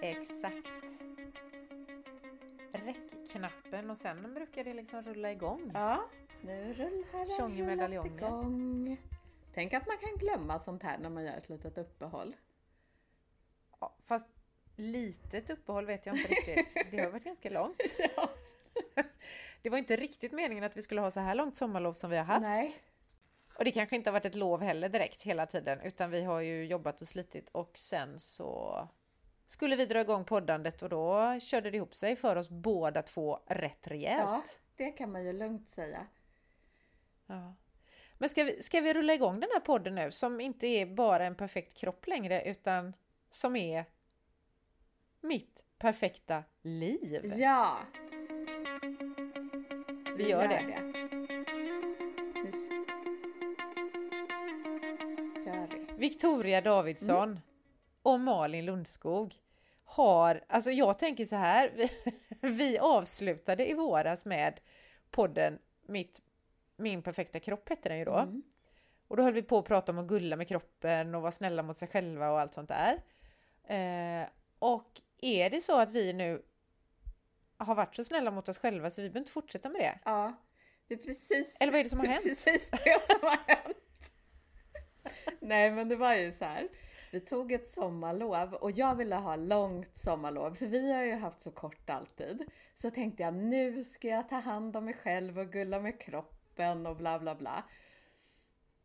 Exakt. Räckknappen och sen brukar det liksom rulla igång. Ja, nu rullar det igång. Tänk att man kan glömma sånt här när man gör ett litet uppehåll. Ja, fast litet uppehåll vet jag inte riktigt. Det har varit ganska långt. Ja. Det var inte riktigt meningen att vi skulle ha så här långt sommarlov som vi har haft. Nej. Och det kanske inte har varit ett lov heller direkt hela tiden utan vi har ju jobbat och slitit och sen så skulle vi dra igång poddandet och då körde det ihop sig för oss båda två rätt rejält. Ja, det kan man ju lugnt säga. Ja. Men ska vi, ska vi rulla igång den här podden nu som inte är bara en perfekt kropp längre utan som är mitt perfekta liv? Ja! Vi gör det. S- kör vi. Victoria Davidsson och Malin Lundskog har, alltså jag tänker så här, vi, vi avslutade i våras med podden Mitt, Min perfekta kropp hette den ju då. Mm. Och då höll vi på att prata om att gulla med kroppen och vara snälla mot sig själva och allt sånt där. Eh, och är det så att vi nu har varit så snälla mot oss själva så vi behöver inte fortsätta med det? Ja, det är precis Eller vad är det som har det hänt? precis det som har hänt. Nej, men det var ju så här. Vi tog ett sommarlov och jag ville ha långt sommarlov för vi har ju haft så kort alltid. Så tänkte jag nu ska jag ta hand om mig själv och gulla med kroppen och bla bla bla.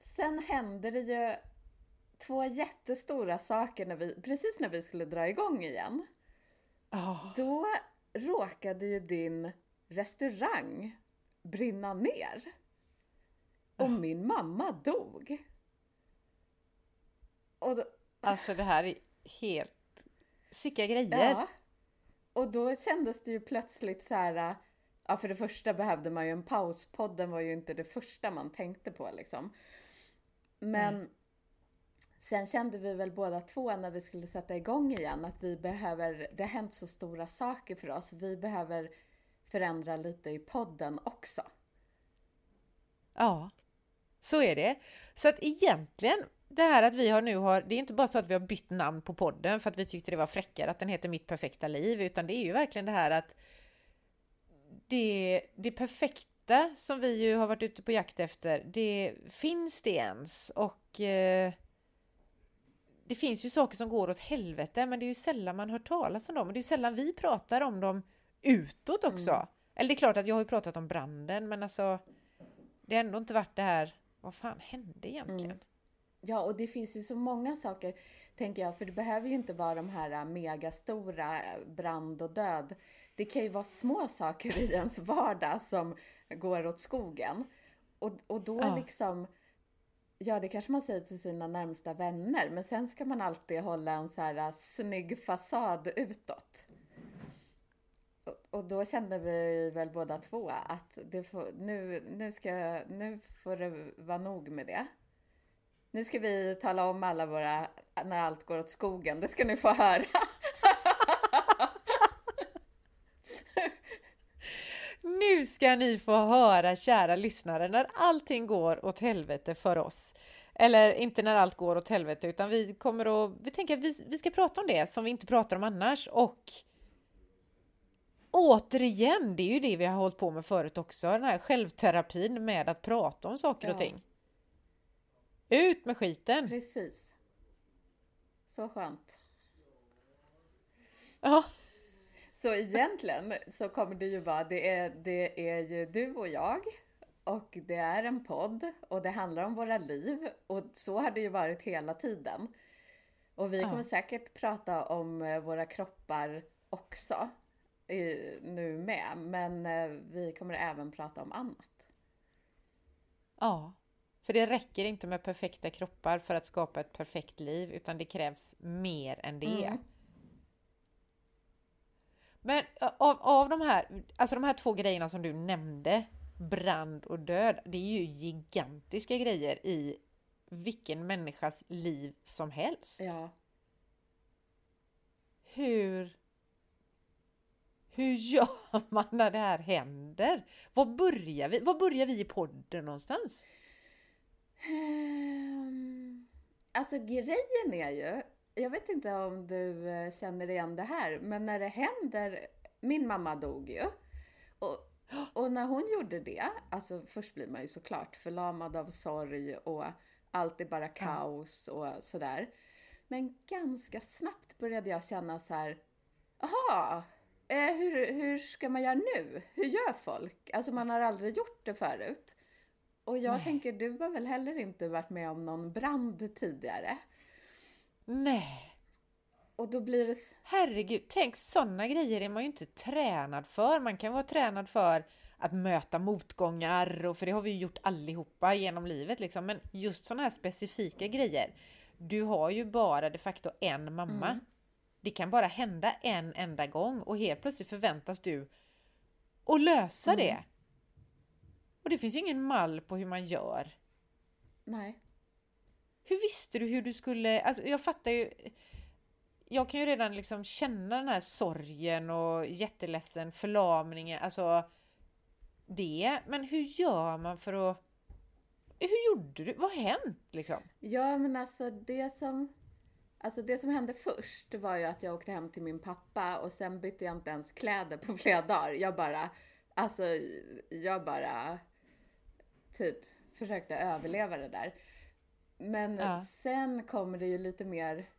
Sen hände det ju två jättestora saker när vi, precis när vi skulle dra igång igen. Ja. Då råkade ju din restaurang brinna ner. Och min mamma dog. Och då, Alltså det här är helt sicka grejer. ja. Och då kändes det ju plötsligt så här. Ja, för det första behövde man ju en paus. Podden var ju inte det första man tänkte på liksom. Men sen kände vi väl båda två när vi skulle sätta igång igen att vi behöver, det har hänt så stora saker för oss. Vi behöver förändra lite i podden också. Ja, så är det. Så att egentligen det här att vi har nu har, det är inte bara så att vi har bytt namn på podden för att vi tyckte det var fräckare att den heter Mitt perfekta liv, utan det är ju verkligen det här att det, det perfekta som vi ju har varit ute på jakt efter, det finns det ens och eh, det finns ju saker som går åt helvete, men det är ju sällan man hör talas om dem och det är ju sällan vi pratar om dem utåt också. Mm. Eller det är klart att jag har ju pratat om branden, men alltså det har ändå inte varit det här, vad fan hände egentligen? Mm. Ja, och det finns ju så många saker, tänker jag, för det behöver ju inte vara de här äh, megastora äh, brand och död. Det kan ju vara små saker i ens vardag som går åt skogen. Och, och då Ja. liksom, ja det kanske man säger till sina närmsta vänner, men sen ska man alltid hålla en så här äh, snygg fasad utåt. Och, och då kände vi väl båda två att det får, nu, nu, ska, nu får det vara nog med det. Nu ska vi tala om alla våra, när allt går åt skogen. Det ska ni få höra. Nu ska ni få höra kära lyssnare när allting går åt helvete för oss. Eller inte när allt går åt helvete utan vi kommer att, vi tänker att vi, vi ska prata om det som vi inte pratar om annars och återigen, det är ju det vi har hållit på med förut också, den här självterapin med att prata om saker och Ja. ting. Ut med skiten! Precis. Så skönt. Ja, Så egentligen så kommer det ju vara, det är, det är ju du och jag och det är en podd och det handlar om våra liv och så har det ju varit hela tiden. Och vi Ja. kommer säkert prata om eh, våra kroppar också nu med, men eh, vi kommer även prata om annat. Ja, för det räcker inte med perfekta kroppar för att skapa ett perfekt liv utan det krävs mer än det. Mm. Men av, av de här, alltså de här två grejerna som du nämnde, brand och död, det är ju gigantiska grejer i vilken människas liv som helst. Ja. Hur, hur gör man när det här händer? Var börjar vi? Var börjar vi i podden någonstans? Um, alltså grejen är ju, jag vet inte om du eh, känner igen det här, men när det händer, min mamma dog ju. Och, och när hon gjorde det, alltså först blir man ju såklart förlamad av sorg och allt är bara kaos och sådär. Men ganska snabbt började jag känna så här, jaha, eh, hur, hur ska man göra nu? Hur gör folk? Alltså man har aldrig gjort det förut. Och jag Nej. tänker, du har väl heller inte varit med om någon brand tidigare? Nej. Och då blir det... Herregud, tänk sådana grejer är man ju inte tränad för. Man kan vara tränad för att möta motgångar och för det har vi ju gjort allihopa genom livet liksom. Men just sådana här specifika grejer. Du har ju bara de facto en mamma. Mm. Det kan bara hända en enda gång och helt plötsligt förväntas du att lösa mm. det. Och det finns ju ingen mall på hur man gör. Nej. Hur visste du hur du skulle, alltså jag fattar ju jag kan ju redan liksom känna den här sorgen och jätteledsen, förlamningen, alltså det. Men hur gör man för att... Hur gjorde du? Vad har hänt liksom? Ja men alltså det som... Alltså det som hände först var ju att jag åkte hem till min pappa och sen bytte jag inte ens kläder på flera dagar. Jag bara, alltså jag bara typ försökte överleva det där. Men ja. sen kommer det ju lite mer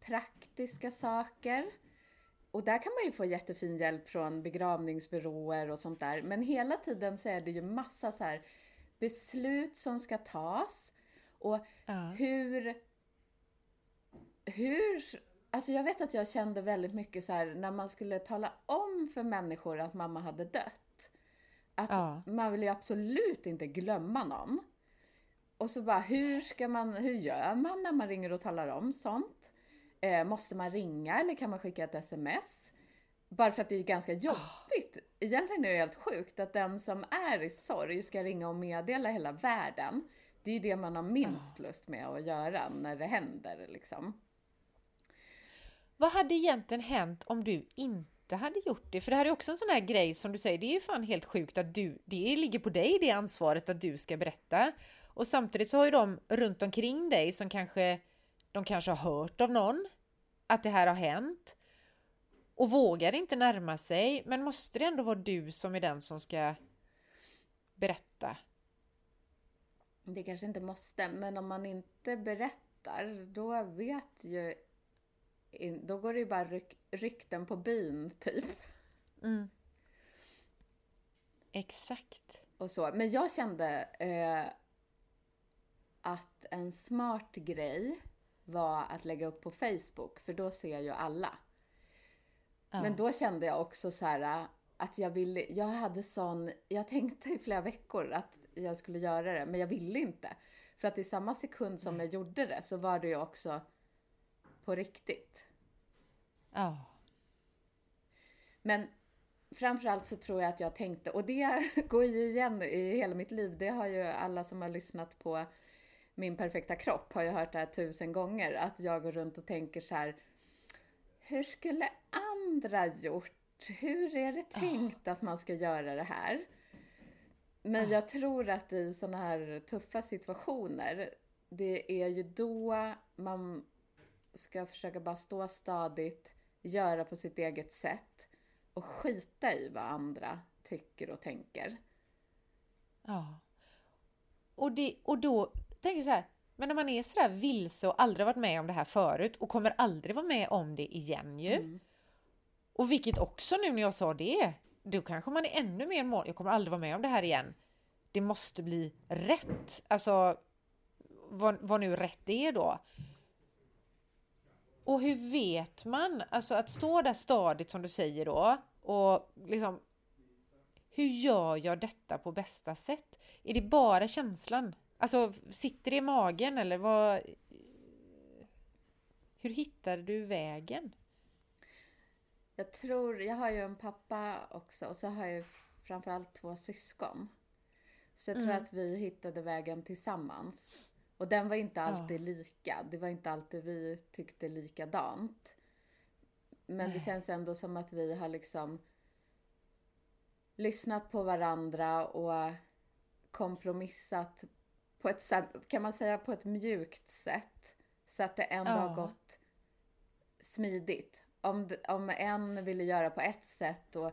praktiska saker. Och där kan man ju få jättefin hjälp från begravningsbyråer och sånt där. Men hela tiden så är det ju massa så här beslut som ska tas. Och ja. hur... Hur... Alltså jag vet att jag kände väldigt mycket så här när man skulle tala om för människor att mamma hade dött. Att ja. man vill ju absolut inte glömma någon. Och så bara, hur ska man, hur gör man när man ringer och talar om sånt? Eh, måste man ringa eller kan man skicka ett sms? Bara för att det är ganska jobbigt. Egentligen är det helt sjukt att den som är i sorg ska ringa och meddela hela världen. Det är ju det man har minst lust med att göra när det händer liksom. Vad hade egentligen hänt om du inte hade gjort det? För det här är också en sån här grej som du säger, det är ju fan helt sjukt att du, det ligger på dig det ansvaret att du ska berätta. Och samtidigt så har ju de runt omkring dig som kanske de kanske har hört av någon att det här har hänt och vågar inte närma sig. Men måste det ändå vara du som är den som ska berätta? Det kanske inte måste, men om man inte berättar, då vet ju... Då går det ju bara ryk, rykten på byn, typ. Mm. Exakt. Och så. Men jag kände eh, en smart grej var att lägga upp på Facebook, för då ser ju alla. Ja. Men då kände jag också så här att jag ville, jag hade sån, jag tänkte i flera veckor att jag skulle göra det, men jag ville inte. För att i samma sekund som jag gjorde det så var det ju också på riktigt. Ja. Men framförallt så tror jag att jag tänkte, och det går ju igen i hela mitt liv, det har ju alla som har lyssnat på min perfekta kropp har jag hört det här tusen gånger. Att jag går runt och tänker så här. Hur skulle andra gjort? Hur är det tänkt oh. att man ska göra det här? Men oh. jag tror att i sådana här tuffa situationer, det är ju då man ska försöka bara stå stadigt, göra på sitt eget sätt och skita i vad andra tycker och tänker. Ja. Och, det, och då tänker så här, men när man är sådär vilse och aldrig varit med om det här förut och kommer aldrig vara med om det igen ju. Mm. Och vilket också nu när jag sa det, då kanske man är ännu mer mål. Jag kommer aldrig vara med om det här igen. Det måste bli rätt. Alltså vad, vad nu rätt är då. Och hur vet man, alltså att stå där stadigt som du säger då och liksom hur gör jag detta på bästa sätt? Är det bara känslan? Alltså, sitter det i magen eller vad? Hur hittar du vägen? Jag tror, jag har ju en pappa också och så har jag framförallt två syskon. Så jag tror mm. att vi hittade vägen tillsammans. Och den var inte alltid ja. lika. Det var inte alltid vi tyckte likadant. Men Nej. det känns ändå som att vi har liksom lyssnat på varandra och kompromissat på ett, kan man säga, på ett mjukt sätt. Så att det ändå Ja. har gått smidigt. Om, om en ville göra på ett sätt och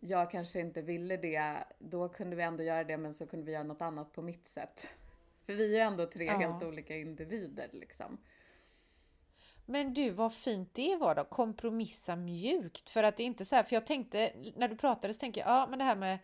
jag kanske inte ville det, då kunde vi ändå göra det men så kunde vi göra något annat på mitt sätt. För vi är ändå tre Ja. helt olika individer liksom. Men du, vad fint det var då, kompromissa mjukt. För att det är inte så här, för jag tänkte, när du pratade så tänkte jag, ja men det här med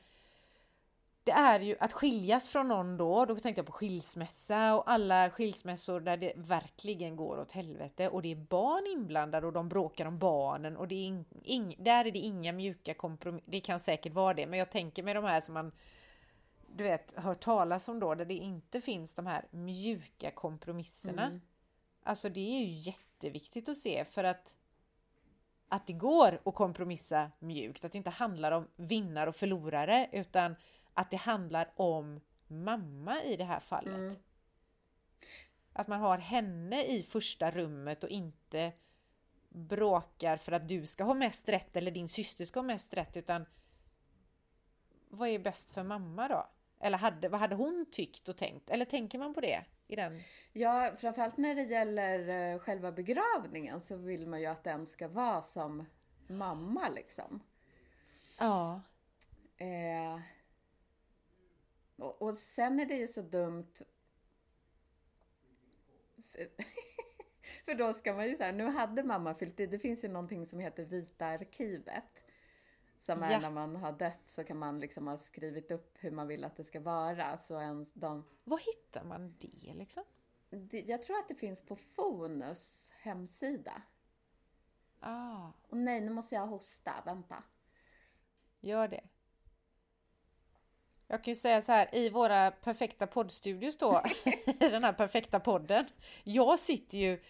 det är ju att skiljas från någon då, då tänkte jag på skilsmässa och alla skilsmässor där det verkligen går åt helvete och det är barn inblandade och de bråkar om barnen och det är in, ing, där är det inga mjuka kompromisser. Det kan säkert vara det, men jag tänker med de här som man du vet, hör talas om då, där det inte finns de här mjuka kompromisserna. Mm. Alltså det är ju jätteviktigt att se för att att det går att kompromissa mjukt, att det inte handlar om vinnare och förlorare utan att det handlar om mamma i det här fallet. Mm. Att man har henne i första rummet och inte bråkar för att du ska ha mest rätt eller din syster ska ha mest rätt utan vad är bäst för mamma då? Eller hade, vad hade hon tyckt och tänkt? Eller tänker man på det? I den? Ja, framförallt när det gäller eh, själva begravningen så vill man ju att den ska vara som mamma liksom. Ja. Eh, och, och sen är det ju så dumt. För, för då ska man ju säga, nu hade mamma fyllt i, det finns ju någonting som heter Vita arkivet. Som är Ja. när man har dött så kan man liksom ha skrivit upp hur man vill att det ska vara. Så en, de, Var hittar man det liksom? det, jag tror att det finns på Fonus hemsida. Ah, Och nej, nu måste jag hosta, vänta. gör det. Jag kan ju säga så här, i våra perfekta poddstudios då, i den här perfekta podden. Jag sitter ju,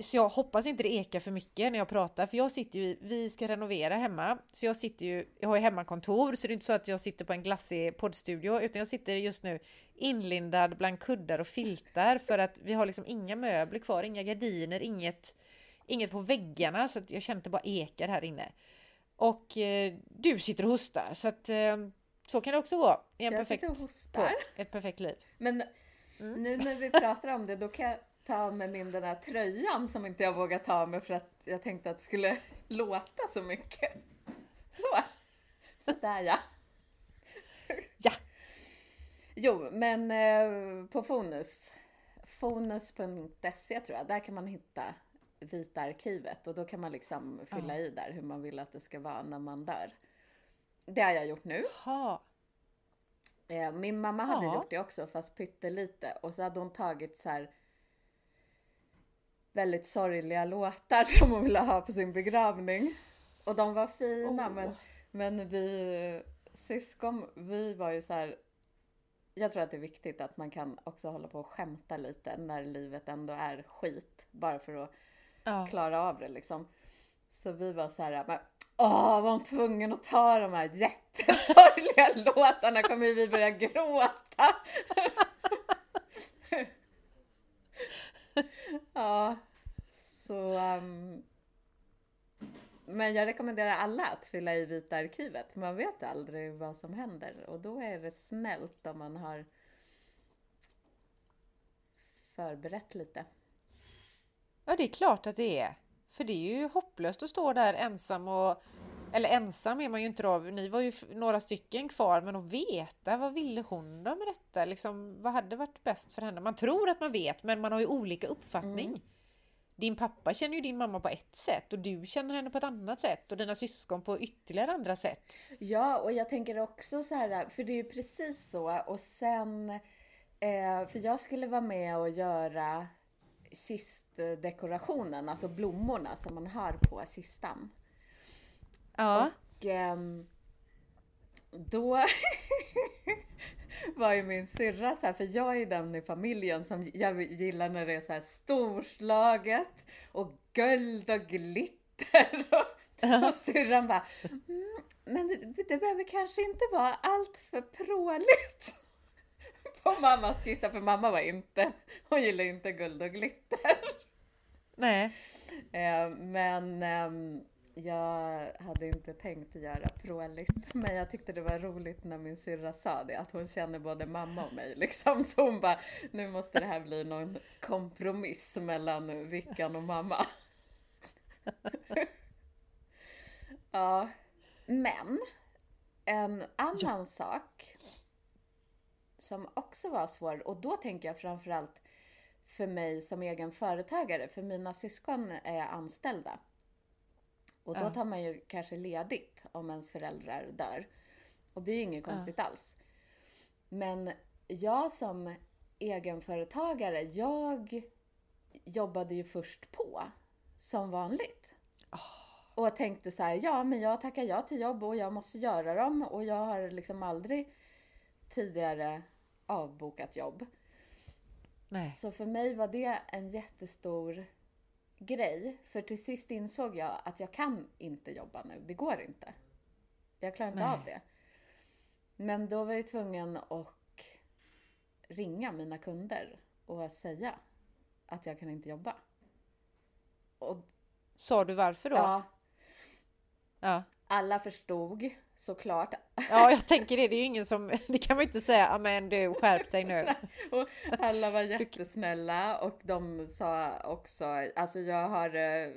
så jag hoppas inte det ekar för mycket när jag pratar, för jag sitter ju, vi ska renovera hemma, så jag sitter ju, jag har ju hemmakontor, så det är inte så att jag sitter på en glassig poddstudio, utan jag sitter just nu inlindad bland kuddar och filtar för att vi har liksom inga möbler kvar, inga gardiner, inget, inget på väggarna, så att jag känner att det bara ekar här inne. Och eh, du sitter och hostar, så att eh, så kan det också gå i en Jag perfekt, och hostar. på ett perfekt liv. Men Mm. nu när vi pratar om det, då kan jag ta av mig min den här tröjan som inte jag vågar ta av mig för att jag tänkte att det skulle låta så mycket. Så, sådär ja. Ja, Jo, men eh, på Fonus, fonus.se tror jag, där kan man hitta Vita arkivet och då kan man liksom fylla i där hur man vill att det ska vara när man dör. Det har jag gjort nu. ha. Eh, Min mamma hade Ja. gjort det också fast pyttelite och så hade hon tagit så här väldigt sorgliga låtar som hon ville ha på sin begravning. Och de var fina Åh. men, men vi syskon, vi var ju så här. Jag tror att det är viktigt att man kan också hålla på och skämta lite när livet ändå är skit. Bara för att Ja. klara av det liksom. Så vi var så här, åh var hon tvungen att ta de här jättesorgliga låtarna? Kommer vi börja gråta? ja, så. Um, men jag rekommenderar alla att fylla i Vita arkivet. Man vet aldrig vad som händer och då är det snällt om man har förberett lite. ja, det är klart att det är. För det är ju hopplöst att stå där ensam och eller ensam är man ju inte då, ni var ju några stycken kvar, men att veta vad ville hon då med detta? Liksom, vad hade varit bäst för henne? Man tror att man vet, men man har ju olika uppfattning. Mm. Din pappa känner ju din mamma på ett sätt och du känner henne på ett annat sätt och dina syskon på ytterligare andra sätt. Ja, och jag tänker också så här, för det är ju precis så. Och sen, eh, för jag skulle vara med och göra kistdekorationen, alltså blommorna som man har på kistan. Ja. Och ehm, då var ju min syrra så här, för jag är den i familjen som jag gillar när det är så här storslaget och guld och glitter. Och, och syrran bara, mm, men det, det behöver kanske inte vara allt för pråligt. På mammas kista, för mamma var inte, hon gillar inte guld och glitter. Nej. Eh, Men ehm, jag hade inte tänkt göra pråligt, men jag tyckte det var roligt när min syrra sa det, att hon känner både mamma och mig liksom. Så hon bara, nu måste det här bli någon kompromiss mellan Vickan och mamma. ja, men en annan sak som också var svår, och då tänker jag framförallt för mig som egen företagare, för mina syskon är anställda. Och då tar man ju kanske ledigt om ens föräldrar dör. Och det är ju inget konstigt ja. alls. Men jag som egenföretagare, jag jobbade ju först på som vanligt. Oh. Och tänkte så här, ja men jag tackar ja till jobb och jag måste göra dem och jag har liksom aldrig tidigare avbokat jobb. Nej. Så för mig var det en jättestor grej. För till sist insåg jag att jag kan inte jobba nu. Det går inte. Jag klarar inte Nej. av det. Men då var jag tvungen att ringa mina kunder och säga att jag kan inte jobba. Och, Sa du varför då? Ja. ja. Alla förstod såklart. Ja, jag tänker det. Det är ju ingen som... Det kan man ju inte säga. Men du, skärp dig nu. och alla var jättesnälla och de sa också, alltså jag har eh,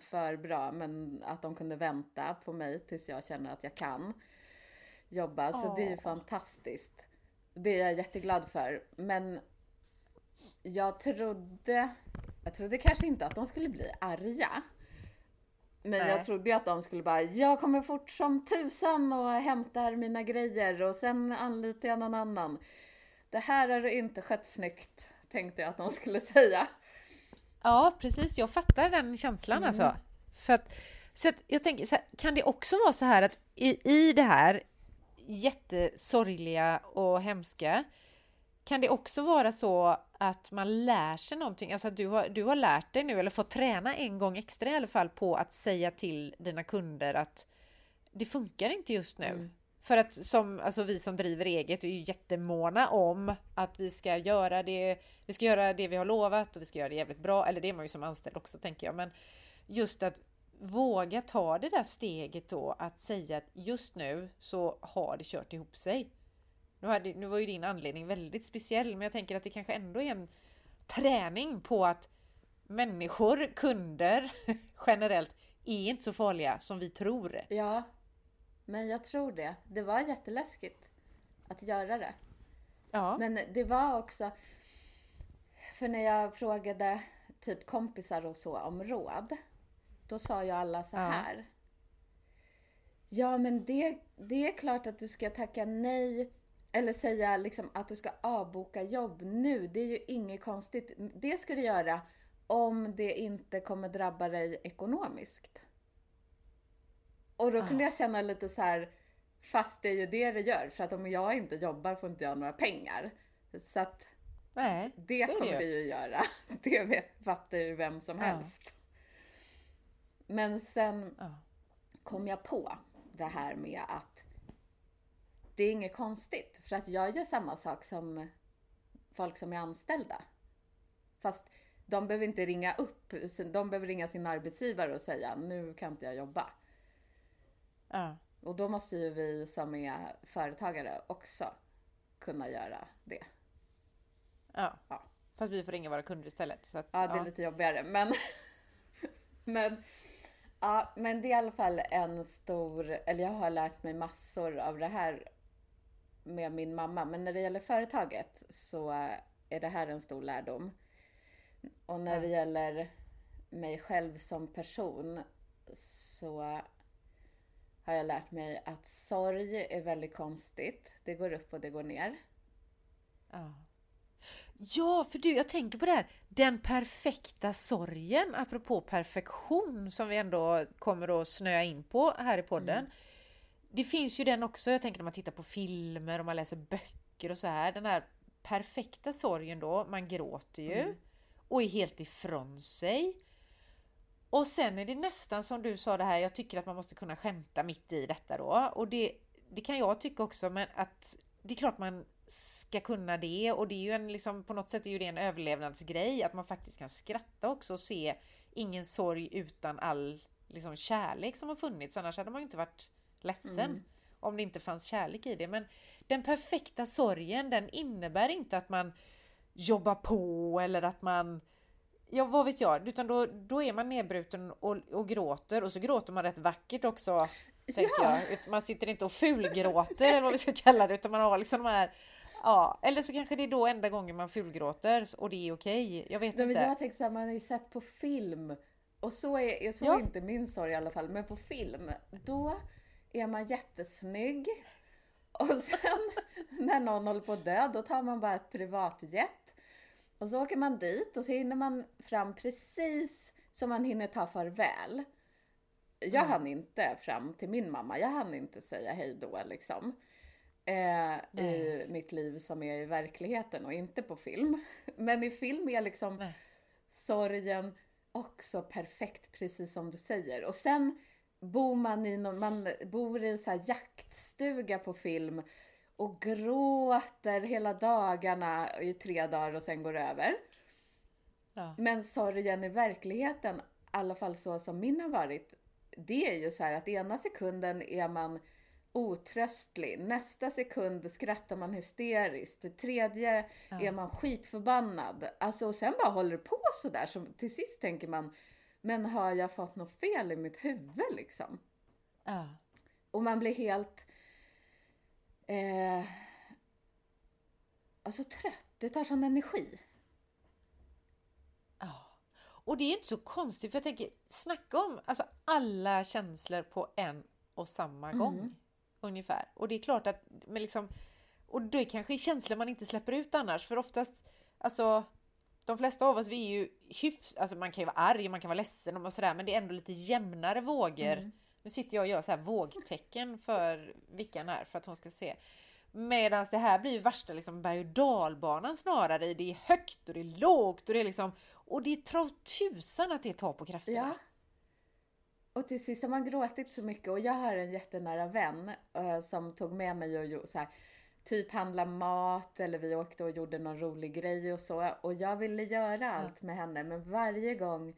för bra, men att de kunde vänta på mig tills jag känner att jag kan jobba. Så oh. det är ju fantastiskt. Det är jag jätteglad för. Men jag trodde, jag trodde kanske inte att de skulle bli arga. Men Nej. jag trodde att de skulle bara, jag kommer fort som tusan och hämtar mina grejer och sen anlitar jag någon annan. Det här är inte skött snyggt, tänkte jag att de skulle säga. Ja, precis. Jag fattar den känslan mm. alltså. För att, så att jag tänker, så här, kan det också vara så här att i, i det här jättesorgliga och hemska kan det också vara så att man lär sig någonting, alltså att du har, du har lärt dig nu eller fått träna en gång extra i alla fall på att säga till dina kunder att det funkar inte just nu. Mm. För att som, alltså vi som driver eget är ju jättemåna om att vi ska göra det, vi ska göra det vi har lovat och vi ska göra det jävligt bra, eller det är man ju som anställd också tänker jag, men just att våga ta det där steget då att säga att just nu så har det kört ihop sig. Nu, hade, nu var ju din anledning väldigt speciell, men jag tänker att det kanske ändå är en träning på att människor, kunder generellt, är inte så farliga som vi tror. Ja, men jag tror det. Det var jätteläskigt att göra det. Ja. Men det var också, för när jag frågade typ kompisar och så om råd, då sa ju alla så här. Ja, ja men det, det är klart att du ska tacka nej eller säga liksom att du ska avboka jobb nu, det är ju inget konstigt. Det ska du göra om det inte kommer drabba dig ekonomiskt. Och då kunde ah. jag känna lite så här, fast det är ju det det gör, för att om jag inte jobbar får inte jag några pengar. Så att Nej, det kommer det ju. göra. Det fattar ju vem som ah. helst. Men sen ah. kom jag på det här med att det är inget konstigt för att jag gör samma sak som folk som är anställda. Fast de behöver inte ringa upp, de behöver ringa sin arbetsgivare och säga nu kan inte jag jobba. Ja. Och då måste ju vi som är företagare också kunna göra det. Ja. ja. Fast vi får ringa våra kunder istället. Så att, ja, det är lite jobbigare. Men, men, ja, men det är i alla fall en stor, eller jag har lärt mig massor av det här med min mamma. Men när det gäller företaget så är det här en stor lärdom. Och när det gäller mig själv som person så har jag lärt mig att sorg är väldigt konstigt. Det går upp och det går ner. Ja. Ja, för du, jag tänker på det här, den perfekta sorgen, apropå perfektion som vi ändå kommer att snöa in på här i podden. Mm det finns ju den också, jag tänker när man tittar på filmer och man läser böcker och så här. Den här perfekta sorgen då, man gråter ju mm. och är helt ifrån sig. Och sen är det nästan som du sa det här, jag tycker att man måste kunna skämta mitt i detta då. Och det, det kan jag tycka också, men att det är klart man ska kunna det och det är ju en liksom, på något sätt är ju det en överlevnadsgrej att man faktiskt kan skratta också och se ingen sorg utan all liksom kärlek som har funnits, annars hade man ju inte varit ledsen. Mm. Om det inte fanns kärlek i det. Men den perfekta sorgen, den innebär inte att man jobbar på eller att man Ja vad vet jag, utan då, då är man nedbruten och, och gråter och så gråter man rätt vackert också. Ja. jag. Man sitter inte och fulgråter eller vad vi ska kalla det utan man har liksom de här Ja, eller så kanske det är då enda gången man fulgråter och det är okej. Jag vet Nej, men inte. jag tänkte såhär, man har ju sett på film och så är, är så Ja. är inte min sorg i alla fall, men på film då är man jättesnygg och sen när någon håller på att dö då tar man bara ett privatjet och så åker man dit och så hinner man fram precis som man hinner ta farväl. Jag Mm. hann inte fram till min mamma, jag hann inte säga hej då liksom. Eh, I mitt liv som är i verkligheten och inte på film. Men i film är liksom Nej. sorgen också perfekt precis som du säger. Och sen bor man i någon, man bor i en så här jaktstuga på film och gråter hela dagarna i tre dagar och sen går det över. Ja. Men sorgen i verkligheten, i alla fall så som min har varit, det är ju så här att ena sekunden är man otröstlig, nästa sekund skrattar man hysteriskt, tredje Ja. är man skitförbannad. Alltså och sen bara håller det på sådär så till sist tänker man, men har jag fått något fel i mitt huvud liksom? Ja. Och man blir helt eh, alltså trött, det tar sån energi. Ja. Och det är inte så konstigt för jag tänker snacka om alltså, alla känslor på en och samma Mm. gång. Ungefär. Och det är klart att men liksom, och det kanske är känslor man inte släpper ut annars för oftast alltså de flesta av oss vi är ju hyfs, alltså man kan ju vara arg man kan vara ledsen och sådär men det är ändå lite jämnare vågor. Mm. Nu sitter jag och gör så här vågtecken för Vickan här för att hon ska se. Medan det här blir ju värsta liksom berg och dalbanan snarare. Det är högt och det är lågt och det är liksom och det är tra tusan att det tar på krafterna. Ja. Och till sist har man gråtit så mycket och jag har en jättenära vän eh, som tog med mig och så här, typ handla mat eller vi åkte och gjorde någon rolig grej och så. Och jag ville göra allt med henne men varje gång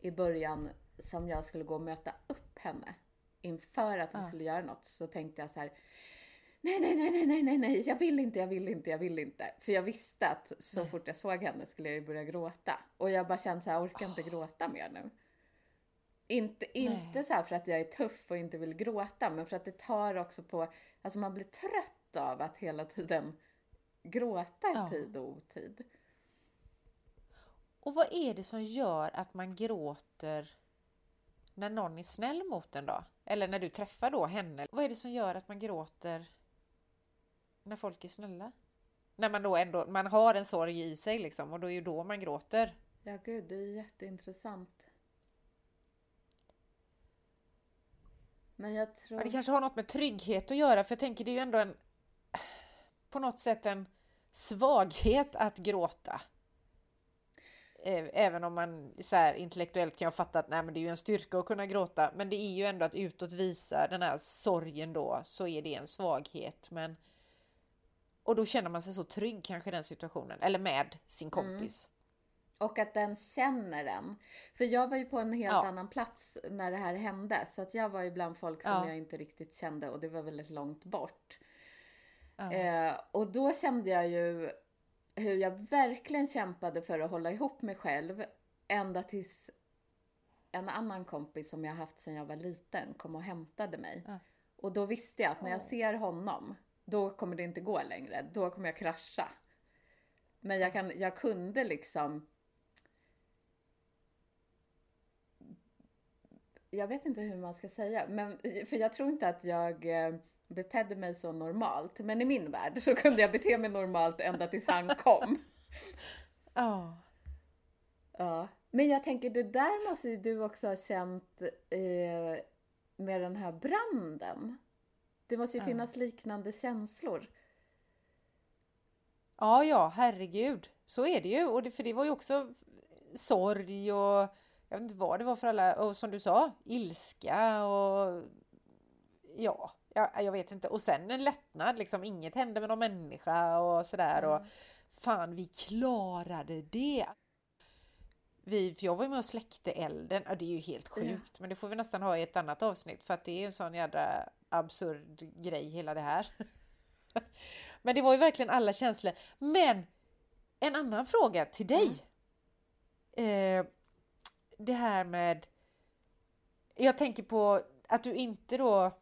i början som jag skulle gå och möta upp henne inför att vi Ja. skulle göra något så tänkte jag så här Nej, nej, nej, nej, nej, nej, nej, jag vill inte, jag vill inte, jag vill inte. För jag visste att så Nej. fort jag såg henne skulle jag ju börja gråta. Och jag bara kände så här, jag orkar inte gråta mer nu. Inte, inte Nej. så här för att jag är tuff och inte vill gråta, men för att det tar också på, alltså man blir trött av att hela tiden gråta i Ja. tid och otid. Och vad är det som gör att man gråter när någon är snäll mot en då? Eller när du träffar då henne? Vad är det som gör att man gråter när folk är snälla? När man då ändå, man har en sorg i sig liksom och då är ju då man gråter. Ja, gud, det är jätteintressant. Men jag tror... Ja, det kanske har något med trygghet att göra för jag tänker det är ju ändå en på något sätt en svaghet att gråta. Eh, Även om man så här, intellektuellt kan jag fatta att nej, men det är ju en styrka att kunna gråta. Men det är ju ändå att utåt visa den här sorgen då så är det en svaghet. Men och då känner man sig så trygg kanske i den situationen eller med sin kompis. Och att den känner en. För jag var ju på en helt Ja. annan plats när det här hände. Så att jag var ju bland folk som Ja. jag inte riktigt kände och det var väldigt långt bort. Ja. Eh, och då kände jag ju hur jag verkligen kämpade för att hålla ihop mig själv. Ända tills en annan kompis som jag haft sedan jag var liten kom och hämtade mig. Ja. Och då visste jag att när jag ser honom, då kommer det inte gå längre. Då kommer jag krascha. Men jag, kan, jag kunde liksom jag vet inte hur man ska säga, men för jag tror inte att jag eh, betedde mig så normalt. Men i min värld så kunde jag bete mig normalt ända tills han kom. Ja. Ja. Men jag tänker, det där måste ju du också ha känt eh, med den här branden. Det måste ju finnas liknande känslor. Ja, ja, herregud. Så är det ju. Och det, för det var ju också sorg och jag vet inte vad det var för alla, och som du sa, ilska och ja, jag, jag vet inte. Och sen en lättnad, liksom inget hände med någon människa och sådär och fan vi klarade det. vi, för jag var ju med och släckte elden, ja, det är ju helt sjukt, ja. men det får vi nästan ha i ett annat avsnitt för att det är en sån jädra absurd grej hela det här. men det var ju verkligen alla känslor. Men en annan fråga till dig. Mm. Eh, det här med jag tänker på att du inte då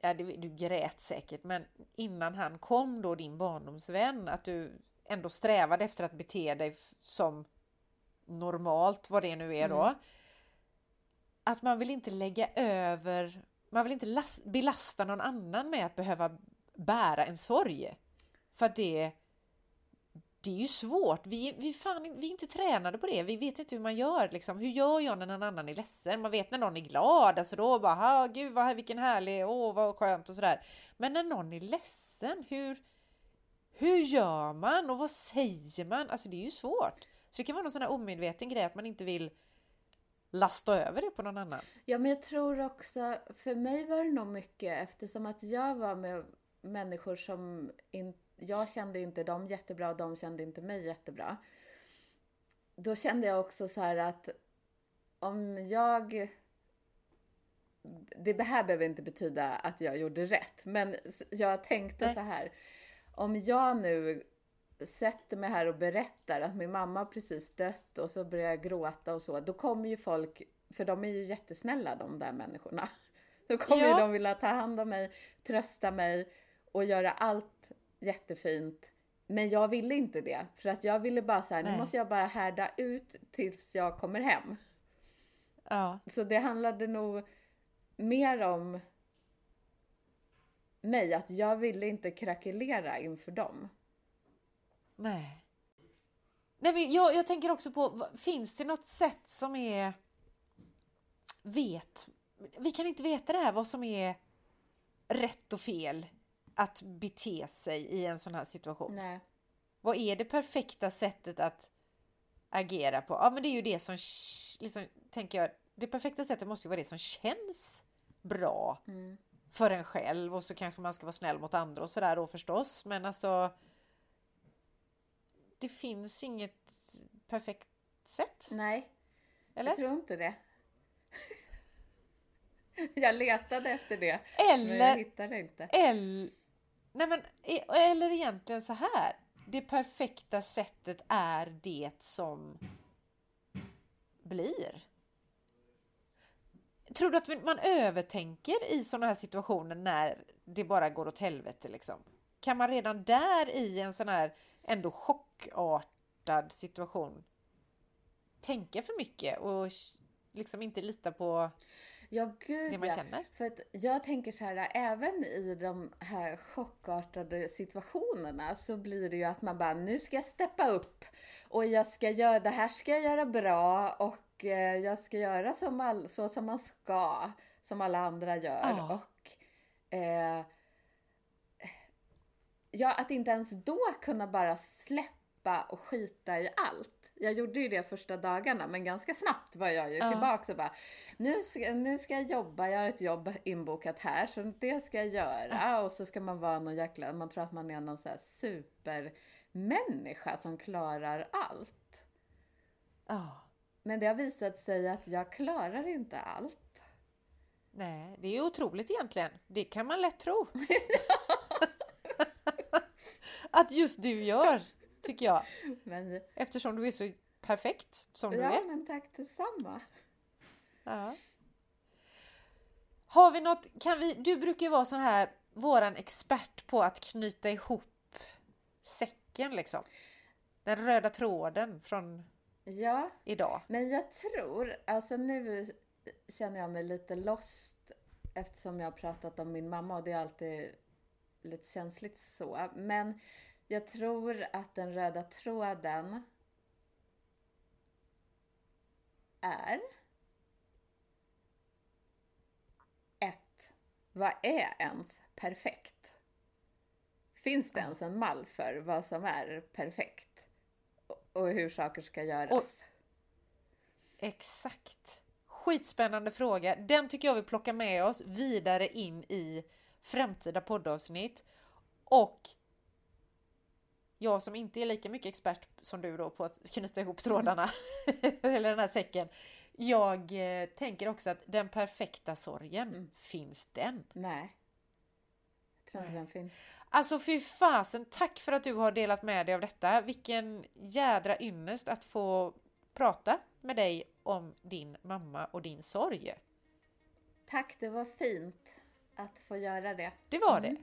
ja, du grät säkert, men innan han kom då, din barndomsvän, att du ändå strävade efter att bete dig som normalt, vad det nu är då. Mm. Att man vill inte lägga över, man vill inte last, belasta någon annan med att behöva bära en sorg. För det det är ju svårt. Vi, vi, fan, vi är inte tränade på det. Vi vet inte hur man gör. Liksom. Hur gör jag när någon annan är ledsen? Man vet när någon är glad. Alltså då bara, gud vad, vilken härlig, åh vad skönt och sådär. Men när någon är ledsen, hur, hur gör man och vad säger man? Alltså det är ju svårt. Så det kan vara någon sån här omedveten grej att man inte vill lasta över det på någon annan. Ja, men jag tror också, för mig var det nog mycket eftersom att jag var med människor som inte jag kände inte dem jättebra och de kände inte mig jättebra. Då kände jag också så här att om jag... Det här behöver inte betyda att jag gjorde rätt, men jag tänkte Nej. så här. Om jag nu sätter mig här och berättar att min mamma precis dött och så börjar jag gråta och så, då kommer ju folk, för de är ju jättesnälla de där människorna. Då kommer ja. ju de vilja ta hand om mig, trösta mig och göra allt jättefint. Men jag ville inte det. För att jag ville bara så här, nu måste jag bara härda ut tills jag kommer hem. Ja. Så det handlade nog mer om mig, att jag ville inte krackelera inför dem. Nej. Nej men jag, jag tänker också på, finns det något sätt som är... Vet... Vi kan inte veta det här, vad som är rätt och fel att bete sig i en sån här situation? Nej. Vad är det perfekta sättet att agera på? Ja, men det är ju det som, liksom, tänker jag, det perfekta sättet måste ju vara det som känns bra mm. för en själv och så kanske man ska vara snäll mot andra och sådär då förstås. Men alltså, det finns inget perfekt sätt. Nej, Eller? jag tror inte det. jag letade efter det, eller, men jag hittade inte. Eller, Nej men, e, eller egentligen så här. Det perfekta sättet är det som blir. Tror du att man övertänker i sådana här situationer när det bara går åt helvete liksom? Kan man redan där i en sån här ändå chockartad situation tänka för mycket och liksom inte lita på Ja, gud det man ja. känner. För att jag tänker så här, även i de här chockartade situationerna så blir det ju att man bara, nu ska jag steppa upp och jag ska göra, det här ska jag göra bra och eh, jag ska göra som all, så som man ska, som alla andra gör. Oh. Och eh, Ja, att inte ens då kunna bara släppa och skita i allt. Jag gjorde ju det första dagarna, men ganska snabbt var jag ju ja. tillbaka och bara, nu ska, nu ska jag jobba, jag har ett jobb inbokat här, så det ska jag göra. Ja. Och så ska man vara någon jäkla, man tror att man är någon så här supermänniska som klarar allt. Ja. Men det har visat sig att jag klarar inte allt. Nej, det är otroligt egentligen. Det kan man lätt tro. att just du gör tycker jag. Men... Eftersom du är så perfekt som du ja, är. Ja, men tack detsamma. Ja. Har vi något, kan vi, du brukar ju vara sån här, våran expert på att knyta ihop säcken liksom. Den röda tråden från ja, idag. Men jag tror, alltså nu känner jag mig lite lost eftersom jag har pratat om min mamma och det är alltid lite känsligt så. Men jag tror att den röda tråden är ett. Vad är ens perfekt? Finns det ens en mall för vad som är perfekt? Och hur saker ska göras? Och, exakt. Skitspännande fråga. Den tycker jag vi plockar med oss vidare in i framtida poddavsnitt. Och jag som inte är lika mycket expert som du då på att knyta ihop trådarna, eller den här säcken. Jag eh, tänker också att den perfekta sorgen, Mm. finns den? Nej. Jag tror inte den finns. Alltså fy fasen, tack för att du har delat med dig av detta. Vilken jädra ynnest att få prata med dig om din mamma och din sorg. Tack, det var fint att få göra det. Det var Mm. det.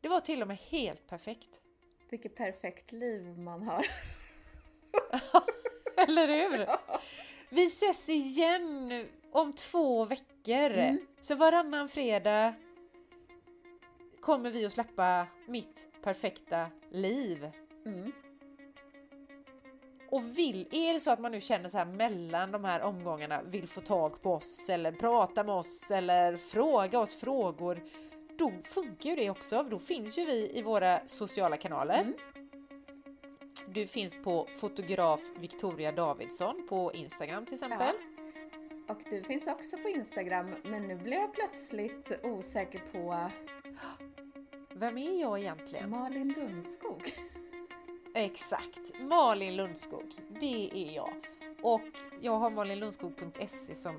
Det var till och med helt perfekt. Vilket perfekt liv man har. Eller hur? Vi ses igen om två veckor. Mm. Så varannan fredag kommer vi att släppa mitt perfekta liv. Mm. Och vill, är det så att man nu känner så här mellan de här omgångarna vill få tag på oss eller prata med oss eller fråga oss frågor. Då funkar ju det också. Då finns ju vi i våra sociala kanaler. Mm. Du finns på fotograf Victoria Davidsson på Instagram till exempel. Och du finns också på Instagram, men nu blev jag plötsligt osäker på Vem är jag egentligen? Malin Lundskog. Exakt, Malin Lundskog. Det är jag. Och jag har malinlundskog.se som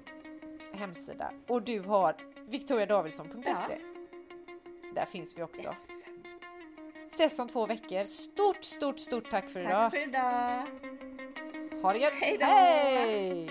hemsida. Och du har victoriadavidsson.se. Ja. Där finns vi också. Yes. Ses om två veckor. Stort, stort, stort tack för idag. Tack för idag! Ha det gött! Hej då! Hej!